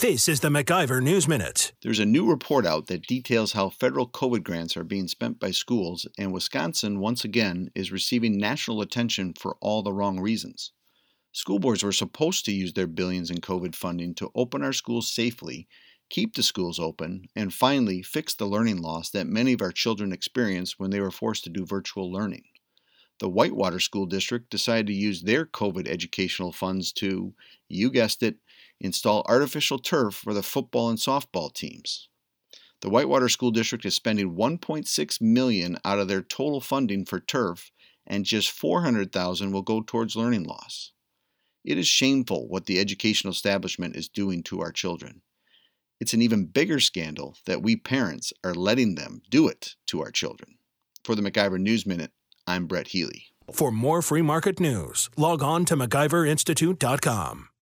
This is the MacIver News Minute. There's a new report out that details how federal COVID grants are being spent by schools, and Wisconsin, once again, is receiving national attention for all the wrong reasons. School boards were supposed to use their billions in COVID funding to open our schools safely, keep the schools open, and finally fix the learning loss that many of our children experienced when they were forced to do virtual learning. The Whitewater School District decided to use their COVID educational funds to, you guessed it, install artificial turf for the football and softball teams. The Whitewater School District is spending 1.6 million out of their total funding for turf and just 400,000 will go towards learning loss. It is shameful what the educational establishment is doing to our children. It's an even bigger scandal that we parents are letting them do it to our children. For the MacIver News Minute, I'm Brett Healy. For more free market news, log on to MacIverInstitute.com.